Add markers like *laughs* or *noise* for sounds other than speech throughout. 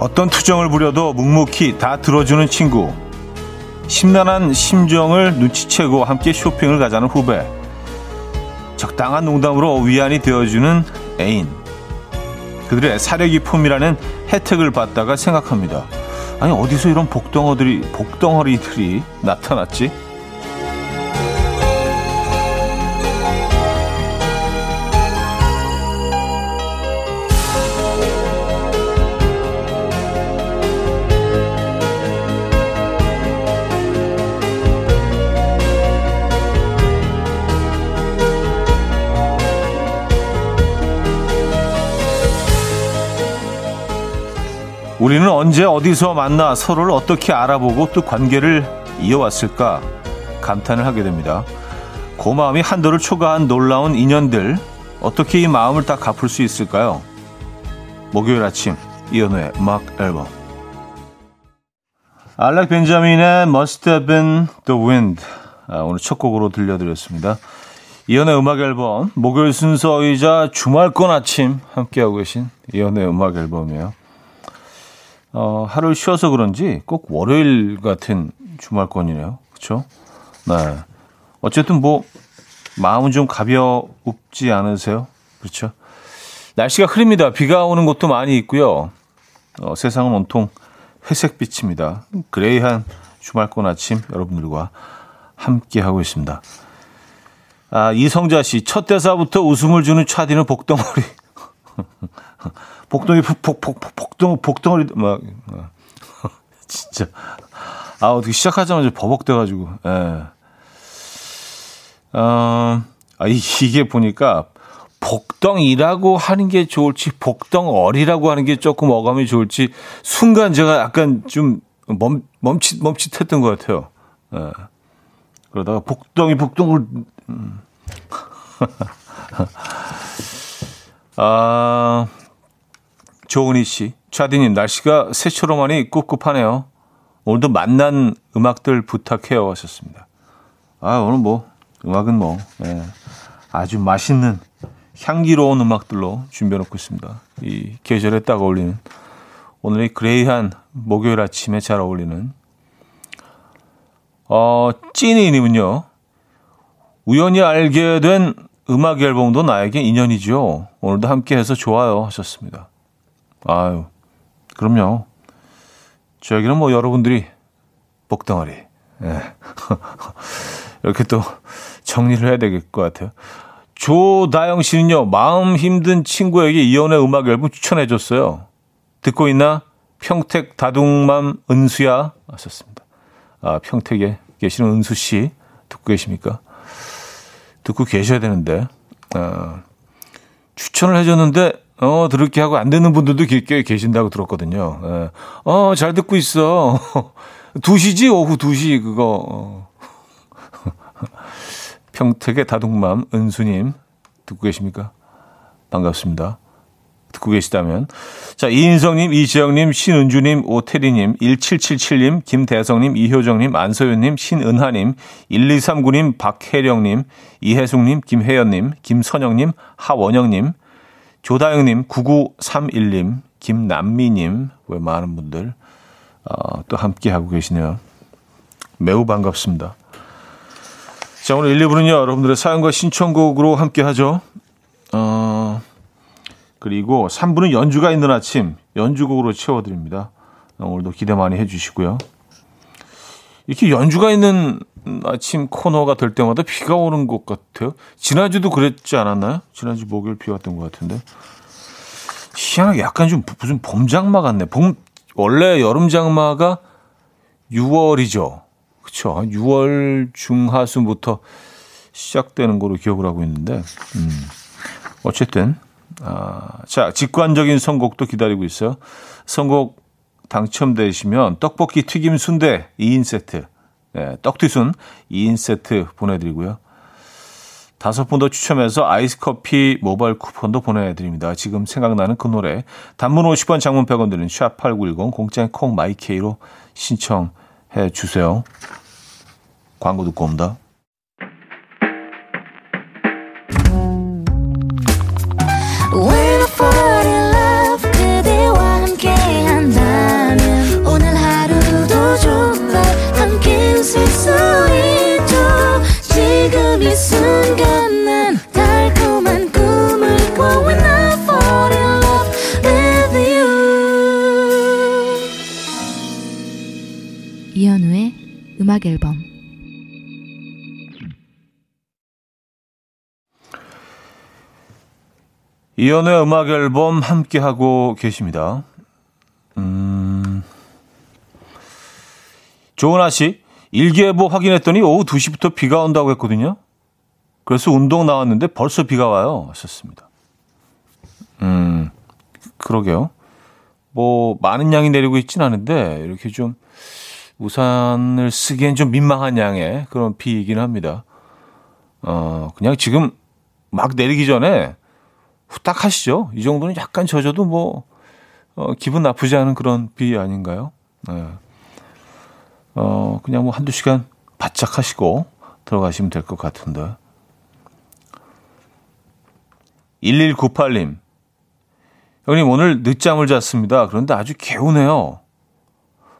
어떤 투정을 부려도 묵묵히 다 들어주는 친구. 심란한 심정을 눈치채고 함께 쇼핑을 가자는 후배. 적당한 농담으로 위안이 되어주는 애인. 그들의 사려기 품이라는 혜택을 받다가 생각합니다. 아니 어디서 이런 복덩어들이 복덩어리들이 나타났지? 우리는 언제 어디서 만나 서로를 어떻게 알아보고 또 관계를 이어왔을까 감탄을 하게 됩니다. 고마움이 한도를 초과한 놀라운 인연들 어떻게 이 마음을 다 갚을 수 있을까요? 목요일 아침 이연우의 음악 앨범 알렉 벤자민의 Must Have Been The Wind 아, 오늘 첫 곡으로 들려드렸습니다. 이연의 음악 앨범 목요일 순서이자 주말권 아침 함께하고 계신 이연의 음악 앨범이에요. 어, 하루 쉬어서 그런지 꼭 월요일 같은 주말권이네요. 그렇죠? 네. 어쨌든 뭐 마음은 좀 가벼웁지 않으세요? 그렇죠? 날씨가 흐립니다. 비가 오는 곳도 많이 있고요. 어, 세상은 온통 회색빛입니다. 그레이한 주말권 아침 여러분들과 함께 하고 있습니다. 아, 이성자 씨, 첫 대사부터 웃음을 주는 차디는 복덩어리. *laughs* *laughs* 복덩이 복복복 복덩 복덩어리 막 *laughs* 진짜 아 어떻게 시작하자마자 버벅대 가지고 예. 어, 아 이게 보니까 복덩이라고 하는 게 좋을지 복덩어리라고 하는 게 조금 어감이 좋을지 순간 제가 약간 좀 멈, 멈칫 멈칫했던 것 같아요. 예. 그러다가 복덩이 복덩을 음. *laughs* 아 조은희 씨, 차디님 날씨가 새처럼 하니 꿉꿉하네요. 오늘도 만난 음악들 부탁해요 하셨습니다. 아 오늘 뭐 음악은 뭐 예, 아주 맛있는 향기로운 음악들로 준비해놓고 있습니다. 이 계절에 딱 어울리는 오늘의 그레이한 목요일 아침에 잘 어울리는 어 찐이님은요 우연히 알게 된 음악 앨범도 나에게 인연이죠. 오늘도 함께해서 좋아요 하셨습니다. 아유, 그럼요. 저에게는 뭐 여러분들이 복덩어리. 예. *laughs* 이렇게 또 정리를 해야 될 것 같아요. 조다영 씨는요, 마음 힘든 친구에게 이연의 음악 앨범 추천해줬어요. 듣고 있나? 평택 다둥맘 은수야. 하셨습니다. 아, 평택에 계시는 은수 씨. 듣고 계십니까? 듣고 계셔야 되는데. 아, 추천을 해줬는데, 어, 들을게 하고 안 듣는 분들도 꽤 계신다고 들었거든요. 예. 어, 잘 듣고 있어. *laughs* 2시지? 오후 2시, 그거. 어. *laughs* 평택의 다둥맘 은수님, 듣고 계십니까? 반갑습니다. 듣고 계시다면. 자, 이인성님, 이지영님, 신은주님, 오태리님, 1777님, 김대성님, 이효정님, 안소연님, 신은하님, 1239님, 박혜령님, 이혜숙님, 김혜연님, 김선영님, 하원영님, 조다영님, 9931님, 김남미님, 왜 많은 분들 어, 또 함께 하고 계시네요. 매우 반갑습니다. 자, 오늘 1, 2부는요, 여러분들의 사연과 신청곡으로 함께 하죠. 어, 그리고 3부는 연주가 있는 아침, 연주곡으로 채워드립니다. 오늘도 기대 많이 해주시고요. 이렇게 연주가 있는 아침 코너가 될 때마다 비가 오는 것 같아요. 지난주도 그랬지 않았나요? 지난주 목요일 비 왔던 것 같은데. 희한하게 약간 좀 무슨 봄 장마 같네. 봄, 원래 여름 장마가 6월이죠. 그쵸. 6월 중하순부터 시작되는 거로 기억을 하고 있는데, 음. 어쨌든, 아, 자, 직관적인 선곡도 기다리고 있어요. 선곡 당첨되시면 떡볶이 튀김 순대 2인 세트, 네, 떡튀순 2인 세트 보내드리고요. 다섯 분 더 추첨해서 아이스 커피 모바일 쿠폰도 보내드립니다. 지금 생각나는 그 노래. 단문 50원 장문 100원 드는 샵8910 공짜인 콩 마이케이로 신청해 주세요. 광고 듣고 옵니다. 이 순간 난 달콤한 꿈을 꿔 When I fall in love with you 이현우의 음악 앨범 이연우의 음악 앨범 함께하고 계십니다. 음. 조은아 씨, 일기예보 확인했더니 오후 2시부터 비가 온다고 했거든요. 그래서 운동 나왔는데 벌써 비가 와요. 하셨습니다. 음, 그러게요. 뭐, 많은 양이 내리고 있진 않은데, 이렇게 좀 우산을 쓰기엔 좀 민망한 양의 그런 비이긴 합니다. 어, 그냥 지금 막 내리기 전에 후딱 하시죠. 이 정도는 약간 젖어도 뭐, 어, 기분 나쁘지 않은 그런 비 아닌가요? 네. 어, 그냥 뭐 한두 시간 바짝 하시고 들어가시면 될 것 같은데. 1198님. 형님, 오늘 늦잠을 잤습니다. 그런데 아주 개운해요.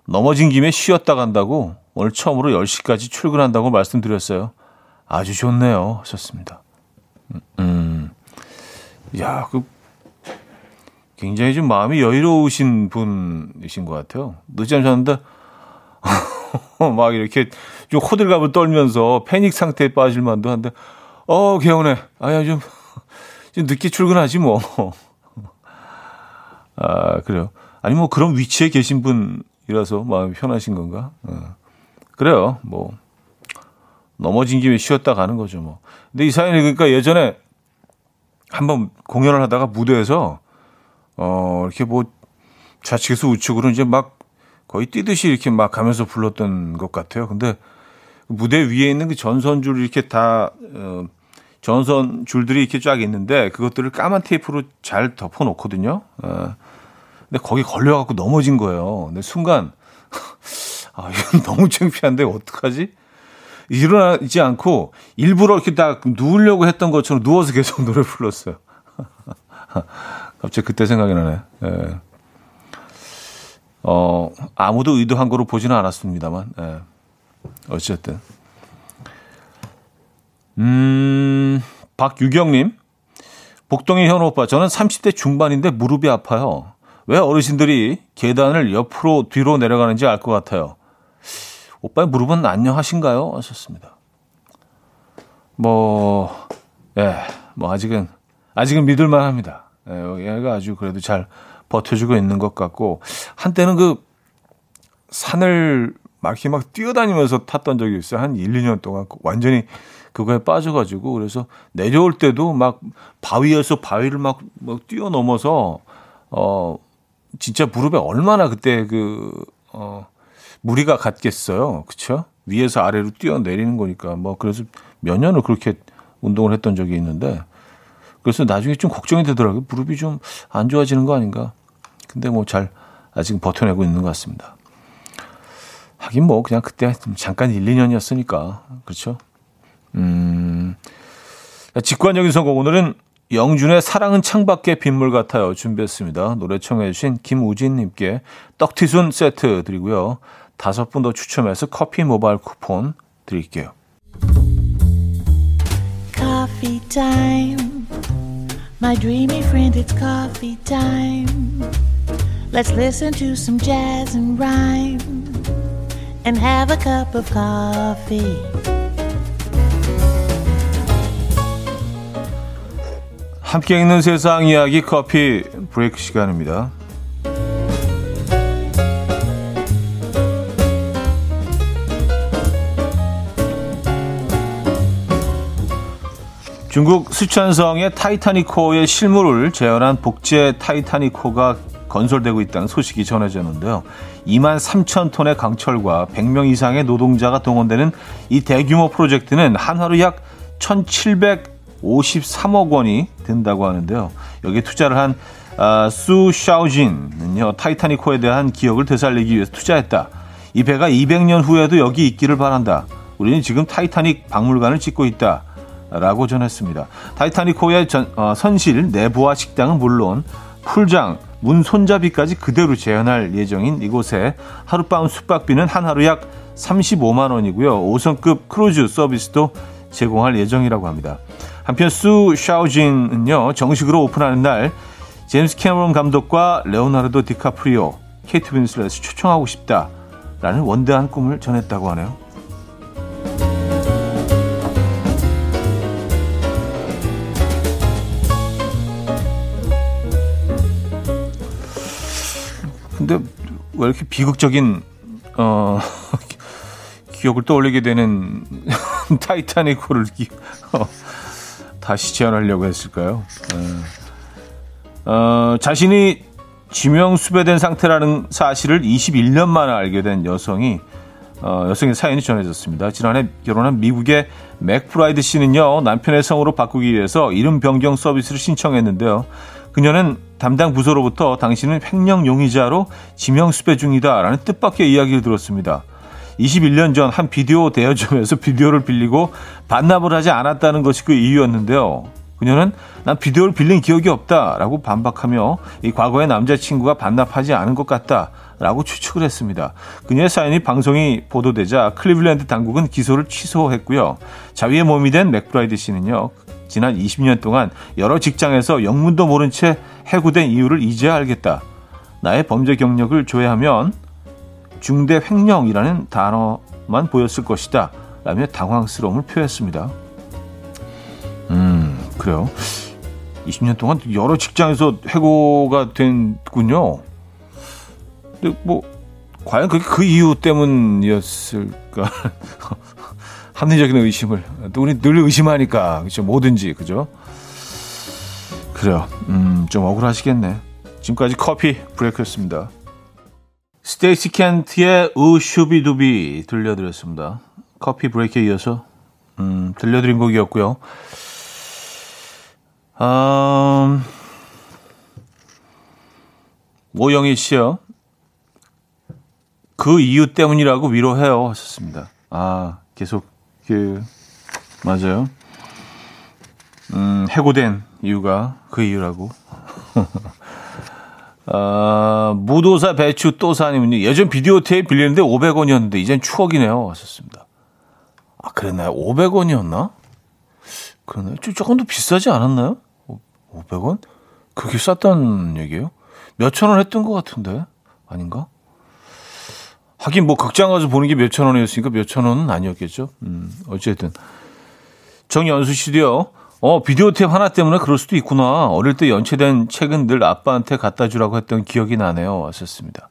넘어진 김에 쉬었다 간다고 오늘 처음으로 10시까지 출근한다고 말씀드렸어요. 아주 좋네요. 하셨습니다. 음, 음. 야, 그, 굉장히 좀 마음이 여유로우신 분이신 것 같아요. 늦잠 잤는데, *laughs* 막 이렇게 좀 호들갑을 떨면서 패닉 상태에 빠질 만도 한데, 어, 개운해. 아야, 좀, 좀 늦게 출근하지 뭐. *laughs* 아, 그래요. 아니, 뭐 그런 위치에 계신 분이라서 마음이 편하신 건가? 어. 그래요. 뭐, 넘어진 김에 쉬었다 가는 거죠, 뭐. 근데 이 사연이 그러니까 예전에 한번 공연을 하다가 무대에서, 어, 이렇게 뭐, 좌측에서 우측으로 이제 막 거의 뛰듯이 이렇게 막 가면서 불렀던 것 같아요. 근데 무대 위에 있는 그 전선줄 이렇게 다, 어, 전선 줄들이 이렇게 쫙 있는데 그것들을 까만 테이프로 잘 덮어 놓거든요. 어, 근데 거기 걸려 갖고 넘어진 거예요. 근데 순간, *laughs* 아, 이건 너무 창피한데 어떡하지? 일어나지 않고 일부러 이렇게 딱 누우려고 했던 것처럼 누워서 계속 *laughs* 노래 불렀어요. *laughs* 갑자기 그때 생각이 나네. 예. 어, 아무도 의도한 거로 보지는 않았습니다만, 예. 어쨌든. 음, 박유경님. 복동이 현우 오빠, 저는 30대 중반인데 무릎이 아파요. 왜 어르신들이 계단을 옆으로 뒤로 내려가는지 알 것 같아요. 오빠의 무릎은 안녕하신가요? 하셨습니다. 뭐, 예, 뭐, 아직은, 아직은 믿을만 합니다. 예, 얘가 아주 그래도 잘 버텨주고 있는 것 같고, 한때는 그 산을 막 이렇게 막 뛰어다니면서 탔던 적이 있어요. 한 1, 2년 동안. 완전히 그거에 빠져가지고, 그래서 내려올 때도 막 바위에서 바위를 막, 막 뛰어넘어서, 어, 진짜 무릎에 얼마나 그때 그, 어, 무리가 갔겠어요. 그쵸? 위에서 아래로 뛰어내리는 거니까. 뭐, 그래서 몇 년을 그렇게 운동을 했던 적이 있는데, 그래서 나중에 좀 걱정이 되더라고요. 무릎이 좀 안 좋아지는 거 아닌가. 근데 뭐 잘 아직 버텨내고 있는 것 같습니다. 하긴 뭐 그냥 그때 잠깐 1, 2년이었으니까. 그렇죠? 음. 직관적인 선곡 오늘은 영준의 사랑은 창밖의 빗물 같아요. 준비했습니다. 노래 청해 주신 김우진 님께 떡튀순 세트 드리고요. 다섯 분 더 추첨해서 커피 모바일 쿠폰 드릴게요. Coffee time. My dreamy friend, it's coffee time. Let's listen to some jazz and rhyme and have a cup of coffee. 함께 읽는 세상 이야기 커피 브레이크 시간입니다. 중국 수천성의 타이타니코의 실물을 재현한 복제 타이타니코가 건설되고 있다는 소식이 전해졌는데요. 2만 3천 톤의 강철과 100명 이상의 노동자가 동원되는 이 대규모 프로젝트는 한화로 약 1,753억 원이 든다고 하는데요. 여기에 투자를 한 아, 수 샤오진은요 타이타니코에 대한 기억을 되살리기 위해서 투자했다. 이 배가 200년 후에도 여기 있기를 바란다. 우리는 지금 타이타닉 박물관을 짓고 있다. 라고 전했습니다. 타이타닉호의 전, 어, 선실 내부와 식당은 물론 풀장, 문 손잡이까지 그대로 재현할 예정인 이곳에 하룻밤 숙박비는 한 하루 약 35만 원이고요. 5성급 크루즈 서비스도 제공할 예정이라고 합니다. 한편 수 샤오징은요 정식으로 오픈하는 날 제임스 캐머런 감독과 레오나르도 디카프리오, 케이트 윈슬렛을 초청하고 싶다라는 원대한 꿈을 전했다고 하네요. 근데 왜 이렇게 비극적인 어 기억을 떠올리게 되는 *laughs* 타이타닉호를 어, 다시 재현하려고 했을까요? 어, 어, 자신이 지명 수배된 상태라는 사실을 21년 만에 알게 된 여성이 어, 여성의 사연이 전해졌습니다. 지난해 결혼한 미국의 맥프라이드 씨는요 남편의 성으로 바꾸기 위해서 이름 변경 서비스를 신청했는데요. 그녀는 담당 부서로부터 당신은 횡령 용의자로 지명 수배 중이다라는 뜻밖의 이야기를 들었습니다. 21년 전 한 비디오 대여점에서 *laughs* 비디오를 빌리고 반납을 하지 않았다는 것이 그 이유였는데요. 그녀는 난 비디오를 빌린 기억이 없다라고 반박하며 이 과거의 남자친구가 반납하지 않은 것 같다라고 추측을 했습니다. 그녀의 사연이 방송이 보도되자 클리블랜드 당국은 기소를 취소했고요. 자유의 몸이 된 맥브라이드 씨는요. 지난 20년 동안 여러 직장에서 영문도 모른 채 해고된 이유를 이제야 알겠다. 나의 범죄 경력을 조회하면 중대 횡령이라는 단어만 보였을 것이다. 라며 당황스러움을 표했습니다. 음, 그래요. 20년 동안 여러 직장에서 해고가 된군요. 근데 뭐, 과연 그게 그 이유 때문이었을까? *laughs* 합리적인 의심을. 또 우리 늘 의심하니까. 그죠. 뭐든지. 그죠. 그래요. 음, 좀 억울하시겠네. 지금까지 커피 브레이크였습니다. 스테이시 켄트의 우슈비두비 들려드렸습니다. 커피 브레이크에 이어서 음, 들려드린 곡이었고요. 음, 오영희 씨요. 그 이유 때문이라고 위로해요 하셨습니다. 아 계속 그 맞아요. 음, 해고된 이유가 그 이유라고. *laughs* 어, 무도사 배추 또사님은요. 예전 비디오 테이프 빌리는데 500원이었는데 이젠 추억이네요. 왔었습니다. 아, 그랬나요? 500원이었나? 그러나요? 조금 더 비싸지 않았나요? 500원? 그렇게 쌌다는 얘기예요? 몇천 원 했던 것 같은데 아닌가? 하긴 뭐 극장 가서 보는 게 몇천 원이었으니까 몇천 원은 아니었겠죠. 음, 어쨌든 정연수 씨도요. 어, 비디오 탭 하나 때문에 그럴 수도 있구나. 어릴 때 연체된 책은 늘 아빠한테 갖다 주라고 했던 기억이 나네요. 왔었습니다.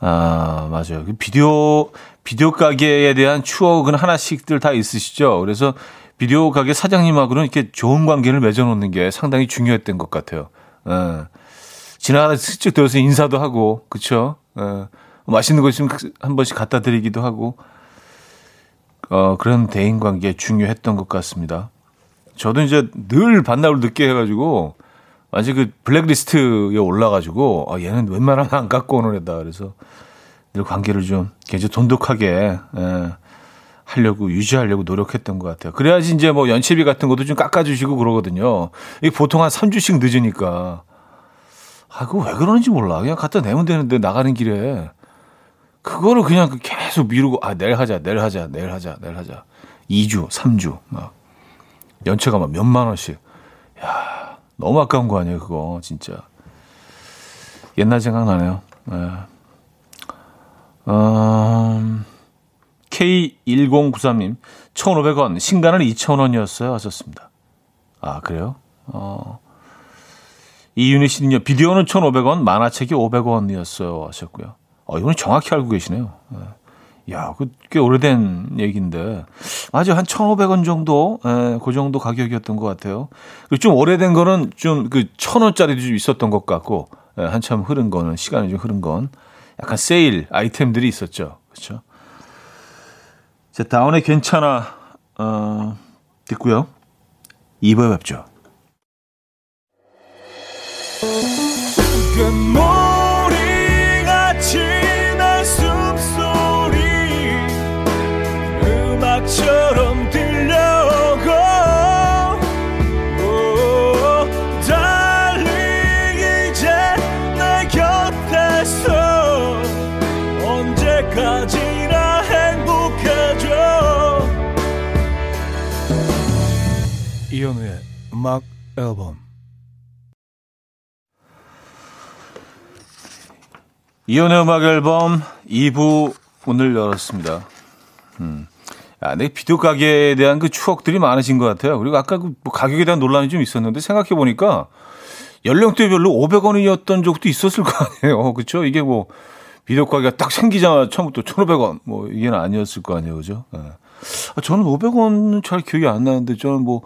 아, 맞아요. 그 비디오, 비디오 가게에 대한 추억은 하나씩들 다 있으시죠? 그래서 비디오 가게 사장님하고는 이렇게 좋은 관계를 맺어놓는 게 상당히 중요했던 것 같아요. 예. 지나가다 슬쩍 들어서 인사도 하고, 그쵸? 예. 맛있는 거 있으면 한 번씩 갖다 드리기도 하고, 어, 그런 대인 관계 중요했던 것 같습니다. 저도 이제 늘 반납을 늦게 해가지고 완전 그 블랙리스트에 올라가지고 아, 얘는 웬만하면 안 갖고 오는 애다. 그래서 늘 관계를 좀 굉장히 돈독하게 예, 하려고 유지하려고 노력했던 것 같아요. 그래야지 이제 뭐 연체비 같은 것도 좀 깎아주시고 그러거든요. 이게 보통 한 3주씩 늦으니까. 아, 그거 왜 그러는지 몰라. 그냥 갖다 내면 되는데 나가는 길에. 그거를 그냥 계속 미루고, 아, 내일 하자, 내일 하자, 내일 하자, 내일 하자. 2주, 3주, 막. 연체가 막 몇만 원씩. 야, 너무 아까운 거 아니에요, 그거, 진짜. 옛날 생각나네요. 네. 음, K1093님, 1,500원, 신간은 2,000원이었어요. 하셨습니다. 아, 그래요? 어, 이윤희 씨는요, 비디오는 1,500원, 만화책이 500원이었어요. 하셨고요. 어, 이건 정확히 알고 계시네요. 네. 야, 그 꽤 오래된 얘기인데. 맞아요. 한 1,500원 정도, 예, 그 정도 가격이었던 것 같아요. 그리고 좀 오래된 거는 좀 그 1,000원짜리도 좀 있었던 것 같고, 예, 한참 흐른 거는, 시간이 좀 흐른 건 약간 세일 아이템들이 있었죠. 그렇죠? 자, 다운의 괜찮아, 어, 듣고요. 2부에 뵙죠. 음악 앨범 이현우의 음악 앨범 2부 문을 열었습니다. 음. 야, 내 비디오 가게에 대한 그 추억들이 많으신 것 같아요. 그리고 아까 그뭐 가격에 대한 논란이 좀 있었는데 생각해 보니까 연령대별로 500원이었던 적도 있었을 거 아니에요. *laughs* 그렇죠? 이게 뭐 비디오 가게가 딱 생기자마자 처음부터 1,500원 뭐 이게는 아니었을 거 아니에요. 그죠? 네. 아, 저는 500원은 잘 기억이 안 나는데 저는 뭐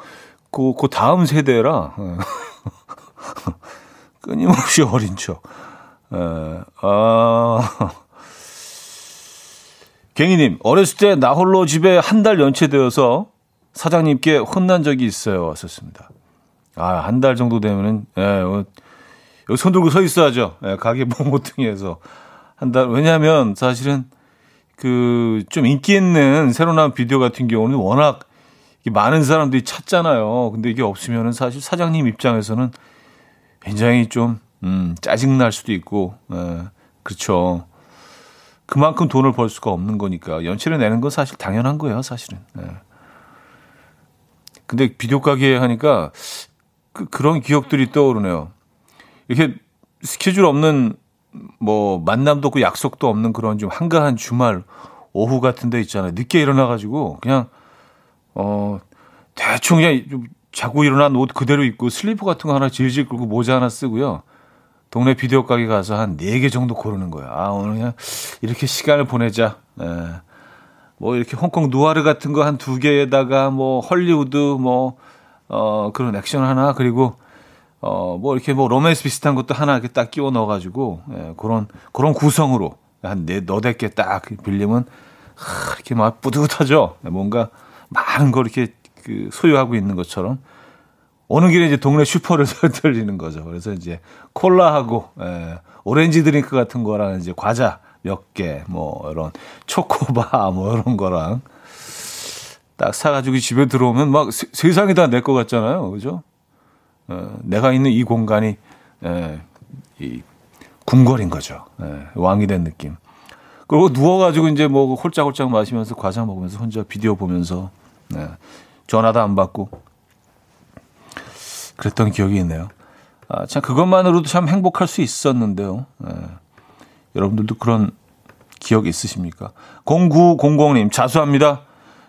그, 그 다음 세대라 네. *laughs* 끊임없이 어린 척. 네. 아. 갱이님, 어렸을 때 나 홀로 집에 한 달 연체되어서 사장님께 혼난 적이 있어요. 왔었습니다. 아, 한 달 정도 되면은, 예, 어, 여기 손 들고 서 있어야죠. 예, 가게 *laughs* 모모등에서. 한 달, 왜냐면 사실은 그 좀 인기 있는 새로 나온 비디오 같은 경우는 워낙 많은 사람들이 찾잖아요. 근데 이게 없으면은 사실 사장님 입장에서는 굉장히 좀, 음, 짜증 날 수도 있고, 예, 그렇죠. 그만큼 돈을 벌 수가 없는 거니까 연체를 내는 건 사실 당연한 거예요, 사실은. 네. 근데 비디오 가게 하니까 그, 그런 기억들이 떠오르네요. 이렇게 스케줄 없는 뭐 만남도 없고 약속도 없는 그런 좀 한가한 주말 오후 같은 데 있잖아요. 늦게 일어나 가지고 그냥 어 대충 그냥 좀 자고 일어난 옷 그대로 입고 슬리퍼 같은 거 하나 질질 끌고 모자 하나 쓰고요. 동네 비디오 가게 가서 한네개 정도 고르는 거야. 아, 오늘 그냥 이렇게 시간을 보내자. 예. 뭐 이렇게 홍콩 누아르 같은 거 한 두 개에다가 뭐 헐리우드 뭐, 어, 그런 액션 하나 그리고 어, 뭐 이렇게 뭐 로맨스 비슷한 것도 하나 이렇게 딱 끼워 넣어가지고, 예, 그런, 그런 구성으로 한 네, 너댓 개 딱 빌리면, 하, 이렇게 막 뿌듯하죠. 뭔가 많은 걸 이렇게 그 소유하고 있는 것처럼. 오는 길에 이제 동네 슈퍼를 *laughs* 들리는 거죠. 그래서 이제 콜라하고 예, 오렌지 드링크 같은 거랑 이제 과자 몇 개, 뭐 이런 초코바 *laughs* 뭐 이런 거랑 딱 사가지고 집에 들어오면 막 세, 세상이 다 내 것 같잖아요, 그죠? 어, 내가 있는 이 공간이 예, 이 궁궐인 거죠. 예, 왕이 된 느낌. 그리고 누워가지고 이제 뭐 홀짝홀짝 마시면서 과자 먹으면서 혼자 비디오 보면서 예, 전화도 안 받고 그랬던 기억이 있네요. 아, 참 그것만으로도 참 행복할 수 있었는데요. 예. 여러분들도 그런 기억 있으십니까? 0900님 자수합니다.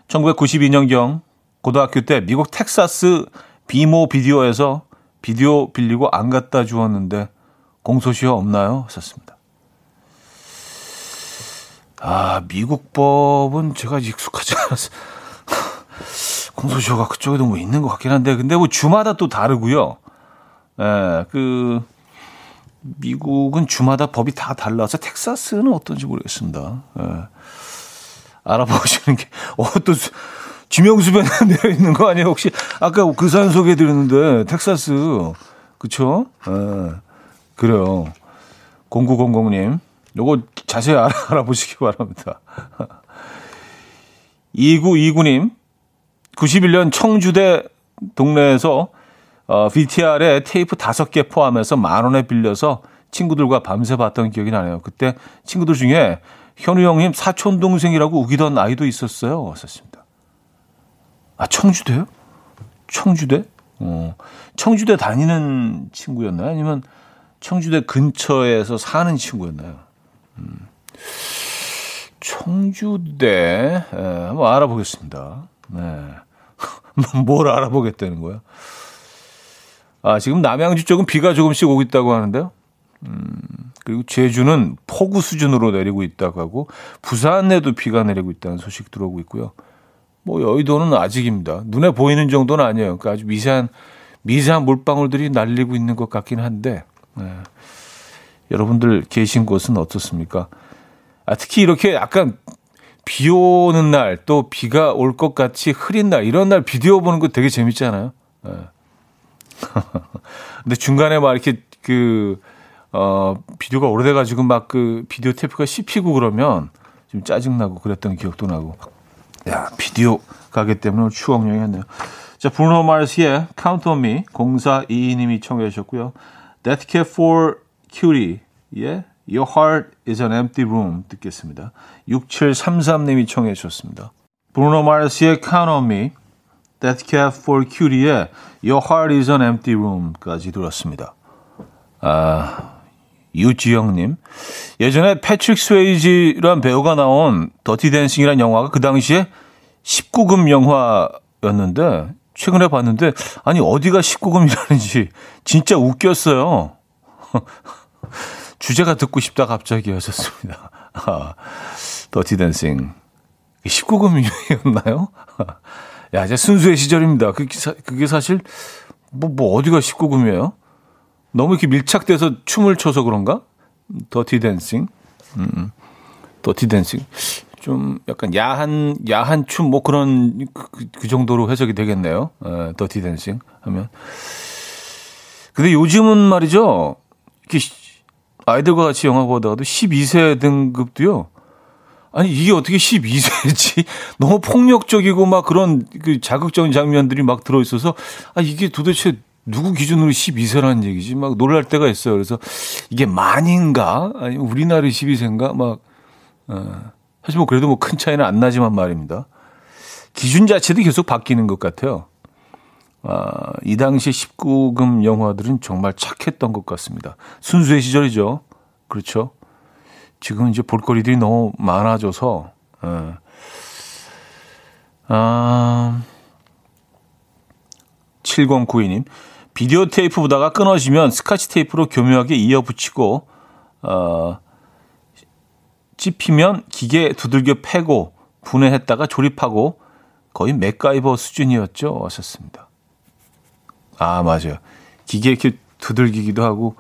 1992년경 고등학교 때 미국 텍사스 비모 비디오에서 비디오 빌리고 안 갖다 주었는데 공소시효 없나요? 썼습니다. 아, 미국 법은 제가 익숙하지 않아서 공소시효가 그쪽에도 뭐 있는 것 같긴 한데, 근데 뭐 주마다 또 다르고요. 예, 그, 미국은 주마다 법이 다 달라서 텍사스는 어떤지 모르겠습니다. 예. 알아보시는 게, 어, 또, 지명수변에 *laughs* 내려 있는 거 아니에요? 혹시, 아까 그 사연 소개해 드렸는데, 텍사스, 그쵸? 예. 그래요. 0900님, 요거 자세히 알아, *laughs* 알아보시기 바랍니다. 2929님, 91년 청주대 동네에서 어, VTR에 테이프 다섯 개 포함해서 만 원에 빌려서 친구들과 밤새 봤던 기억이 나네요. 그때 친구들 중에 현우 형님 사촌 동생이라고 우기던 아이도 있었어요. 왔었습니다. 아 청주대요? 청주대? 어, 청주대 다니는 친구였나요? 아니면 청주대 근처에서 사는 친구였나요? 음. 청주대 에, 한번 알아보겠습니다. 네. 뭘 알아보겠다는 거야? 아, 지금 남양주 쪽은 비가 조금씩 오고 있다고 하는데요. 음, 그리고 제주는 폭우 수준으로 내리고 있다고 하고 부산에도 비가 내리고 있다는 소식 들어오고 있고요. 뭐 여의도는 아직입니다. 눈에 보이는 정도는 아니에요. 그러니까 아주 미세한 미세한 물방울들이 날리고 있는 것 같긴 한데 네. 여러분들 계신 곳은 어떻습니까? 아, 특히 이렇게 약간 비 오는 날, 또 비가 올 것 같이 흐린 날, 이런 날 비디오 보는 거 되게 재밌잖아요. 네. *laughs* 근데 중간에 막 이렇게 그, 어, 비디오가 오래돼가지고 막 그 비디오 테이프가 씹히고 그러면 좀 짜증나고 그랬던 기억도 나고. 야, 비디오 가게 때문에 추억 여행했네요. 자, 브루노 마르스의 Count on Me 0422님이 청해 주셨고요. That Cat for Cutie 예, Your Heart is an Empty Room 듣겠습니다. 6733님이 청해 주셨습니다. 브루노 마르스의 Count on Me, Death Cab for Cutie의 Your Heart is an Empty Room까지 들었습니다. 아, 유지영님. 예전에 패트릭 스웨이지란 배우가 나온 더티 댄싱이란 영화가 그 당시에 19금 영화였는데 최근에 봤는데 아니 어디가 19금이라는지 진짜 웃겼어요. 주제가 듣고 싶다 갑자기 하셨습니다. *laughs* 아, 더티 댄싱. 19금이었나요? *laughs* 야, 이제 순수의 시절입니다. 그게, 사, 그게 사실, 뭐, 뭐, 어디가 19금이에요? 너무 이렇게 밀착돼서 춤을 춰서 그런가? 더티 댄싱. 음, 더티 댄싱. 좀 약간 야한, 야한 춤, 뭐 그런, 그, 그 정도로 해석이 되겠네요. 에, 더티 댄싱 하면. 근데 요즘은 말이죠. 이렇게 아이들과 같이 영화 보다가도 12세 등급도요. 아니 이게 어떻게 12세지? *laughs* 너무 폭력적이고 막 그런 그 자극적인 장면들이 막 들어 있어서 아 이게 도대체 누구 기준으로 12세라는 얘기지? 막 놀랄 때가 있어요. 그래서 이게 만인가? 아니 우리나라 12세인가? 막 어. 사실 뭐 그래도 뭐 큰 차이는 안 나지만 말입니다. 기준 자체도 계속 바뀌는 것 같아요. 아, 이 당시 19금 영화들은 정말 착했던 것 같습니다. 순수의 시절이죠. 그렇죠. 지금 이제 볼거리들이 너무 많아져서, 예. 아, 7092님. 비디오 테이프 보다가 끊어지면 스카치 테이프로 교묘하게 이어 붙이고, 어, 찝히면 기계 두들겨 패고 분해했다가 조립하고 거의 맥가이버 수준이었죠. 하셨습니다. 아, 맞아요. 기계 이렇게 두들기기도 하고.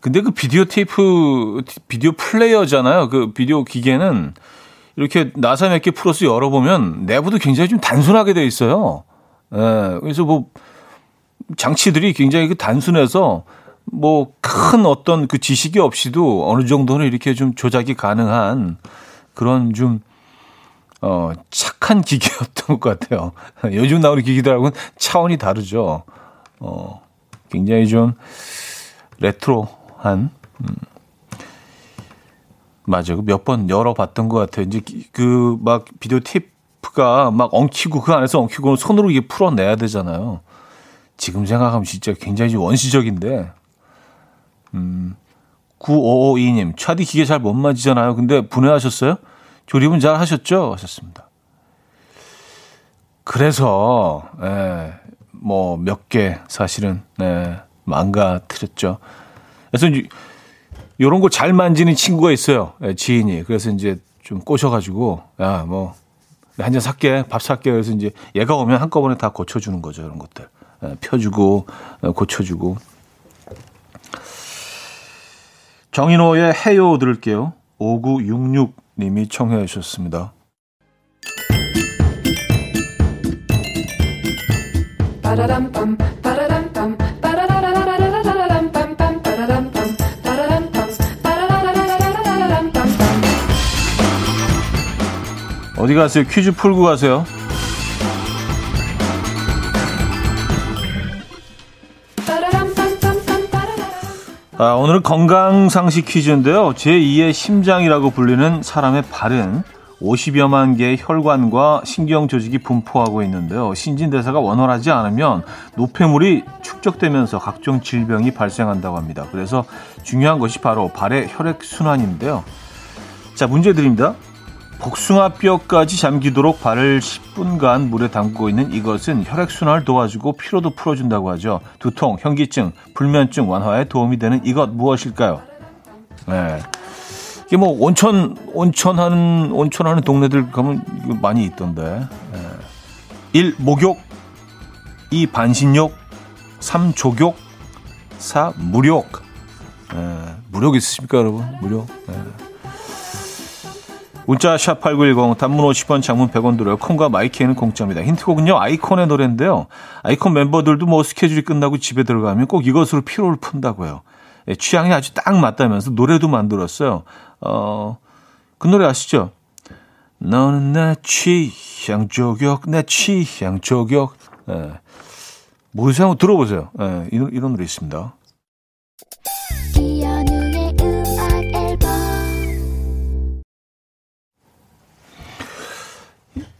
근데 그 비디오 테이프, 비디오 플레이어잖아요. 그 비디오 기계는 이렇게 나사 몇개 풀어서 열어보면 내부도 굉장히 좀 단순하게 돼 있어요. 예, 그래서 뭐 장치들이 굉장히 그 단순해서 뭐 큰 어떤 그 지식이 없이도 어느 정도는 이렇게 좀 조작이 가능한 그런 좀 어, 착한 기계였던 것 같아요. *laughs* 요즘 나오는 기기들하고는 차원이 다르죠. 어, 굉장히 좀 레트로한, 음. 맞아요. 몇 번 열어봤던 것 같아요. 이제 그 막 비디오 테이프가 막 엉키고 그 안에서 엉키고 손으로 이게 풀어내야 되잖아요. 지금 생각하면 진짜 굉장히 원시적인데, 음, 9552님, 차디 기계 잘못 만지잖아요. 근데 분해하셨어요? 조립은 잘 하셨죠? 하셨습니다. 그래서, 예, 뭐, 몇 개 사실은, 네, 망가뜨렸죠. 그래서 요런 거 잘 만지는 친구가 있어요. 예, 지인이. 그래서 이제 좀 꼬셔가지고, 야, 뭐, 한 잔 살게, 밥 살게. 그래서 이제 얘가 오면 한꺼번에 다 고쳐주는 거죠. 이런 것들. 예, 펴주고, 어, 고쳐주고. 정인호의 해요 들을게요. 5966님이 청해 주셨습니다. 어디 가세요? 퀴즈 풀고 가세요. 아, 오늘은 건강 상식 퀴즈인데요. 제2의 심장이라고 불리는 사람의 발은 50여만 개의 혈관과 신경 조직이 분포하고 있는데요. 신진대사가 원활하지 않으면 노폐물이 축적되면서 각종 질병이 발생한다고 합니다. 그래서 중요한 것이 바로 발의 혈액 순환인데요. 자, 문제 드립니다. 복숭아뼈까지 잠기도록 발을 10분간 물에 담그고 있는 이것은 혈액순환을 도와주고 피로도 풀어준다고 하죠. 두통, 현기증, 불면증 완화에 도움이 되는 이것 무엇일까요? 네. 이게 뭐 온천 온천 하는 온천 하는 동네들 가면 많이 있던데. 네. 1. 목욕 2. 반신욕 3. 조욕 4. 무욕 네. 무욕 있으십니까 여러분? 무욕 네. 문자 샵 8910 단문 50원 장문 100원 들어요. 콩과 마이키에는 공짜입니다. 힌트곡은요. 아이콘의 노래인데요. 아이콘 멤버들도 뭐 스케줄이 끝나고 집에 들어가면 꼭 이것으로 피로를 푼다고요. 예, 취향이 아주 딱 맞다면서 노래도 만들었어요. 어, 그 노래 아시죠? 너는 내 취향 저격, 내 취향 저격. 예. 모르세요? 한번 들어보세요. 예, 이런, 이런 노래 있습니다.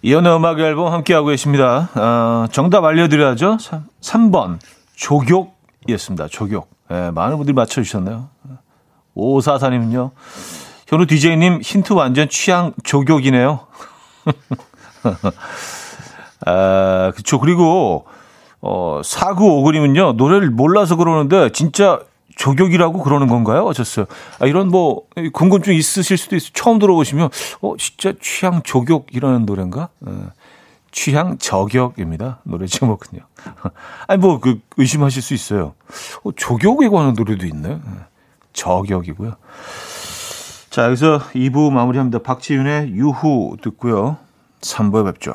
이연의 음악 앨범 함께하고 계십니다. 어, 정답 알려드려야죠. 3, 번 조격이었습니다. 조격. 예, 많은 분들이 맞춰주셨네요. 5544님은요. 현우 DJ님 힌트 완전 취향 조격이네요. *laughs* 아, 그쵸. 그리고, 어, 사구오그님은요, 노래를 몰라서 그러는데, 진짜 조격이라고 그러는 건가요? 어쩌어요 아, 이런 뭐, 궁금증 있으실 수도 있어요. 처음 들어보시면, 어, 진짜 취향 조격이라는 노래인가? 어, 취향 저격입니다. 노래 제목은요. *laughs* 아니, 뭐, 그, 의심하실 수 있어요. 어, 조격에 관한 노래도 있네. 어, 저격이고요. 자, 여기서 2부 마무리합니다. 박지윤의 유후 듣고요. 3부에 뵙죠.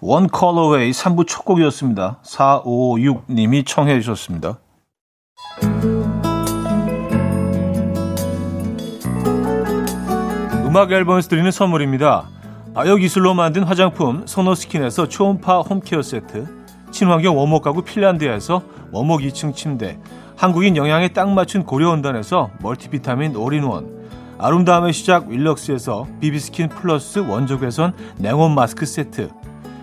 원 컬러웨이 3부 첫 곡이었습니다. 456님이 청해 주셨습니다. 음악 앨범에서 드리는 선물입니다. 바이오 기술로 만든 화장품 소노스킨에서 초음파 홈케어 세트 친환경 원목 가구 핀란드에서 원목 2층 침대 한국인 영양에 딱 맞춘 고려원단에서 멀티비타민 올인원 아름다움의 시작 윌럭스에서 비비스킨 플러스 원적외선 냉온 마스크 세트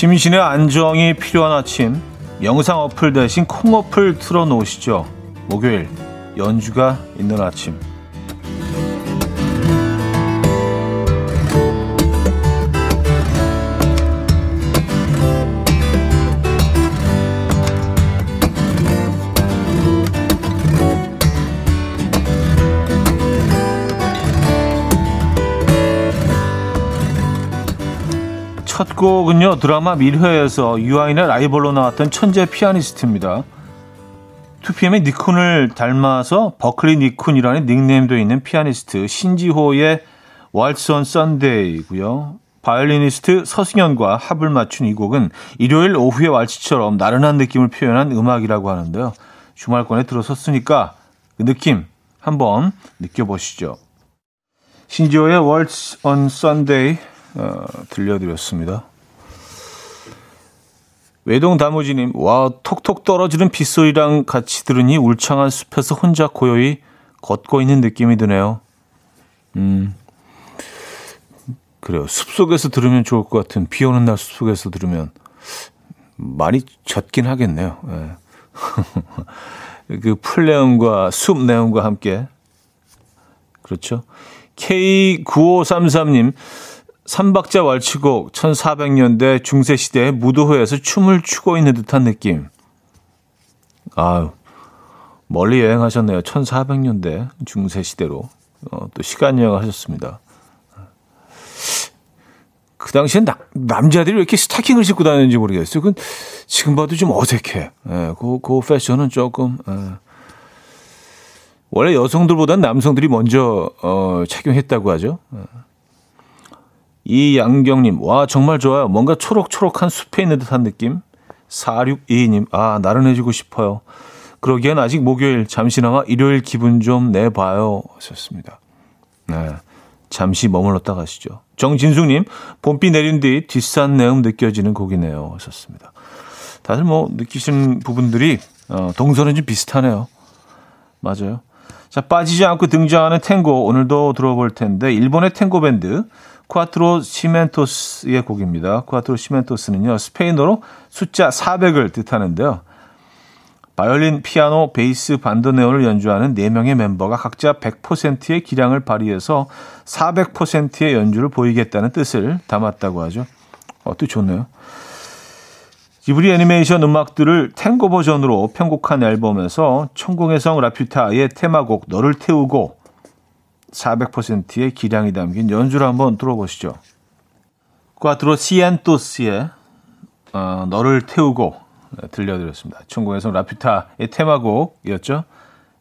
심신의 안정이 필요한 아침 영상 어플 대신 콩 어플 틀어놓으시죠. 목요일 연주가 있는 아침 곡은요 드라마 밀회에서 유아인의 라이벌로 나왔던 천재 피아니스트입니다. 2PM의 니쿤을 닮아서 버클리 니쿤이라는 닉네임도 있는 피아니스트 신지호의 Waltz Sunday고요. 바이올리니스트 서승현과 합을 맞춘 이 곡은 일요일 오후의 왈츠처럼 나른한 느낌을 표현한 음악이라고 하는데요. 주말권에 들어섰으니까 그 느낌 한번 느껴보시죠. 신지호의 on Sunday 어, 들려드렸습니다. 외동 다모지님, 와, 톡톡 떨어지는 빗소리랑 같이 들으니 울창한 숲에서 혼자 고요히 걷고 있는 느낌이 드네요. 음, 그래요. 숲 속에서 들으면 좋을 것 같은 비 오는 날 숲 속에서 들으면 많이 젖긴 하겠네요. 네. *laughs* 그 풀내음과 숲 내음과 함께. 그렇죠. K9533님, 삼박자 wal치곡 1400년대 중세시대 무도회에서 춤을 추고 있는 듯한 느낌. 아유, 멀리 여행하셨네요. 1400년대 중세시대로. 어, 또 시간 여행을 하셨습니다. 그 당시엔 나, 남자들이 왜 이렇게 스타킹을 신고 다녔는지 모르겠어요. 그건 지금 봐도 좀 어색해. 예, 그, 그 패션은 조금, 예. 원래 여성들보다는 남성들이 먼저, 어, 착용했다고 하죠. 예. 이 양경님, 와, 정말 좋아요. 뭔가 초록초록한 숲에 있는 듯한 느낌. 4622님, 아, 나른해지고 싶어요. 그러기엔 아직 목요일, 잠시나마 일요일 기분 좀 내봐요. 하셨습니다. 네. 잠시 머물렀다 가시죠. 정진숙님, 봄비 내린 뒤 뒷산 내음 느껴지는 곡이네요. 하셨습니다. 다들 뭐 느끼시는 부분들이 어, 동선은 좀 비슷하네요. 맞아요. 자, 빠지지 않고 등장하는 탱고 오늘도 들어볼 텐데 일본의 탱고 밴드 쿠아트로 시멘토스의 곡입니다. 쿠아트로 시멘토스는요. 스페인어로 숫자 400을 뜻하는데요. 바이올린, 피아노, 베이스, 반도네온을 연주하는 4명의 멤버가 각자 100%의 기량을 발휘해서 400%의 연주를 보이겠다는 뜻을 담았다고 하죠. 어, 뜻 좋네요. 지브리 애니메이션 음악들을 탱고 버전으로 편곡한 앨범에서 천공의 성 라퓨타의 테마곡 너를 태우고 400%의 기량이 담긴 연주를 한번 들어보시죠. 꽈트로 시엔토스의 어, 너를 태우고 들려드렸습니다. 천국에서 라퓨타의 테마곡이었죠.